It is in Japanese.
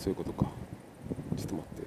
そういうことか。ちょっと待って。